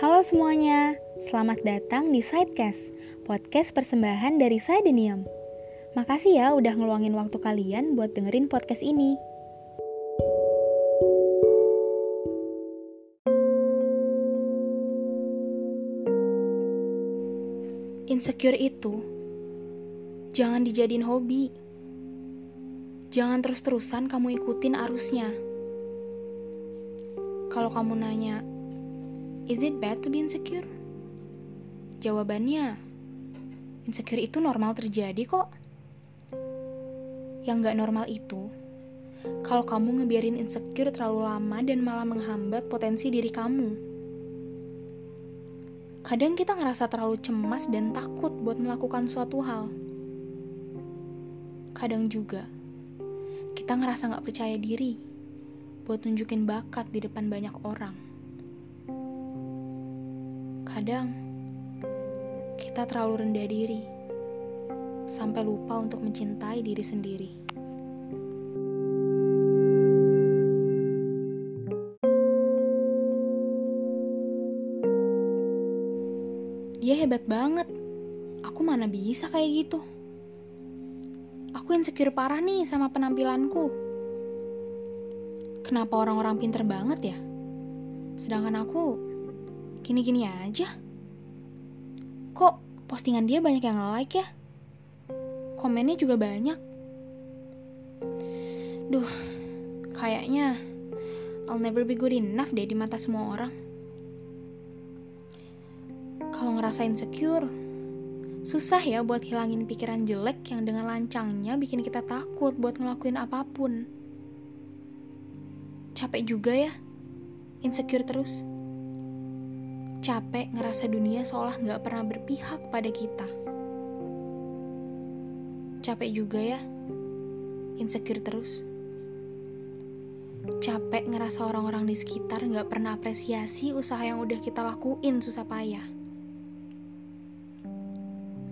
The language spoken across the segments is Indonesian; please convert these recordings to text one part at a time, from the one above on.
Halo semuanya, selamat datang di Sidecast, podcast persembahan dari Sidenium. Makasih ya udah ngeluangin waktu kalian buat dengerin podcast ini. Insecure itu jangan dijadiin hobi. Jangan terus-terusan kamu ikutin arusnya. Kalau kamu nanya, is it bad to be insecure? Jawabannya, insecure itu normal terjadi kok. Yang gak normal itu, kalau kamu ngebiarin insecure terlalu lama dan malah menghambat potensi diri kamu. Kadang kita ngerasa terlalu cemas dan takut buat melakukan suatu hal. Kadang juga, kita ngerasa gak percaya diri buat nunjukin bakat di depan banyak orang. Kadang kita terlalu rendah diri sampai lupa untuk mencintai diri sendiri. Dia hebat banget. Aku mana bisa kayak gitu. Aku insecure parah nih sama penampilanku Kenapa orang-orang pinter banget ya? Sedangkan aku gini-gini aja. Kok postingan dia banyak yang like ya? Komennya juga banyak. Duh, kayaknya I'll never be good enough deh di mata semua orang. Kalau ngerasa insecure, susah ya buat hilangin pikiran jelek yang dengan lancangnya bikin kita takut buat ngelakuin apa pun capek juga ya, insecure terus. Capek ngerasa dunia seolah nggak pernah berpihak pada kita. Capek juga ya, insecure terus. Capek ngerasa orang-orang di sekitar nggak pernah apresiasi usaha yang udah kita lakuin susah payah.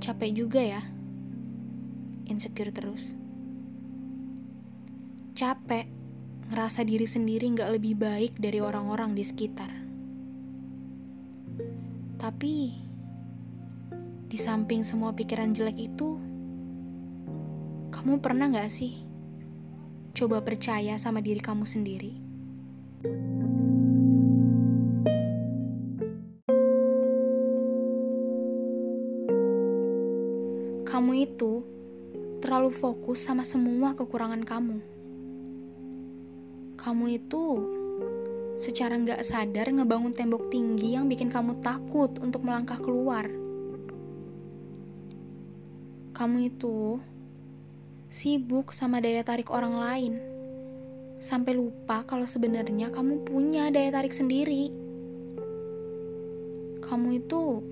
Capek juga ya, insecure terus. Capek ngerasa diri sendiri nggak lebih baik dari orang-orang di sekitar. Tapi, di samping semua pikiran jelek itu, kamu pernah nggak sih coba percaya sama diri kamu sendiri? Kamu itu terlalu fokus sama semua kekurangan kamu kamu itu secara nggak sadar ngebangun tembok tinggi yang bikin kamu takut untuk melangkah keluar. Kamu itu sibuk sama daya tarik orang lain, sampai lupa kalau sebenarnya kamu punya daya tarik sendiri. Kamu itu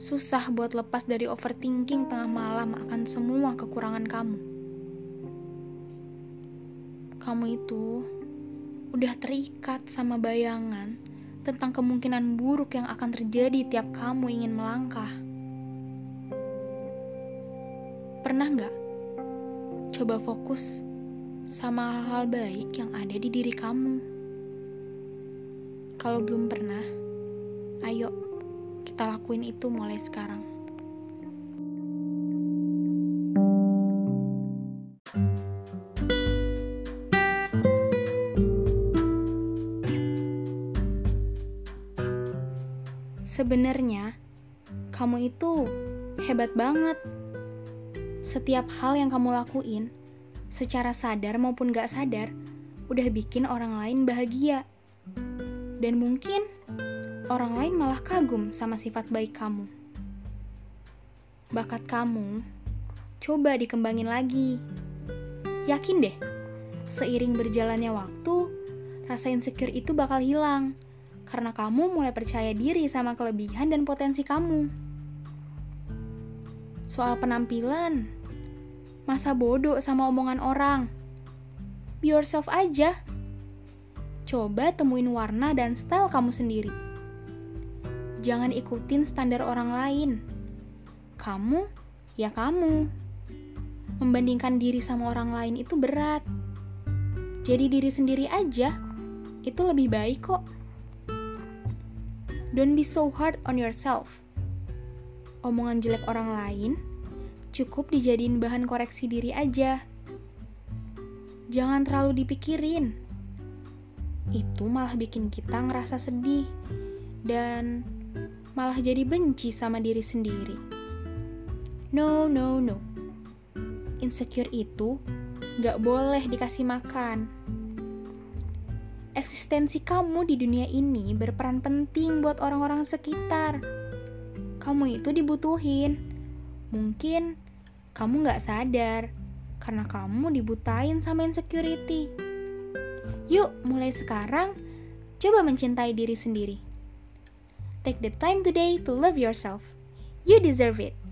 susah buat lepas dari overthinking tengah malam akan semua kekurangan kamu kamu itu udah terikat sama bayangan tentang kemungkinan buruk yang akan terjadi tiap kamu ingin melangkah. Pernah nggak coba fokus sama hal-hal baik yang ada di diri kamu? Kalau belum pernah, ayo kita lakuin itu mulai sekarang. Sebenarnya, kamu itu hebat banget. Setiap hal yang kamu lakuin, secara sadar maupun gak sadar, udah bikin orang lain bahagia. Dan mungkin orang lain malah kagum sama sifat baik kamu. Bakat kamu, coba dikembangin lagi. Yakin deh, seiring berjalannya waktu, rasa insecure itu bakal hilang karena kamu mulai percaya diri sama kelebihan dan potensi kamu. Soal penampilan, masa bodoh sama omongan orang. Be yourself aja. Coba temuin warna dan style kamu sendiri. Jangan ikutin standar orang lain. Kamu, ya kamu. Membandingkan diri sama orang lain itu berat. Jadi diri sendiri aja, itu lebih baik kok. Don't be so hard on yourself. Omongan jelek orang lain cukup dijadiin bahan koreksi diri aja. Jangan terlalu dipikirin. Itu malah bikin kita ngerasa sedih dan malah jadi benci sama diri sendiri. No, no, no. Insecure itu gak boleh dikasih makan eksistensi kamu di dunia ini berperan penting buat orang-orang sekitar. Kamu itu dibutuhin. Mungkin kamu gak sadar karena kamu dibutain sama insecurity. Yuk, mulai sekarang, coba mencintai diri sendiri. Take the time today to love yourself. You deserve it.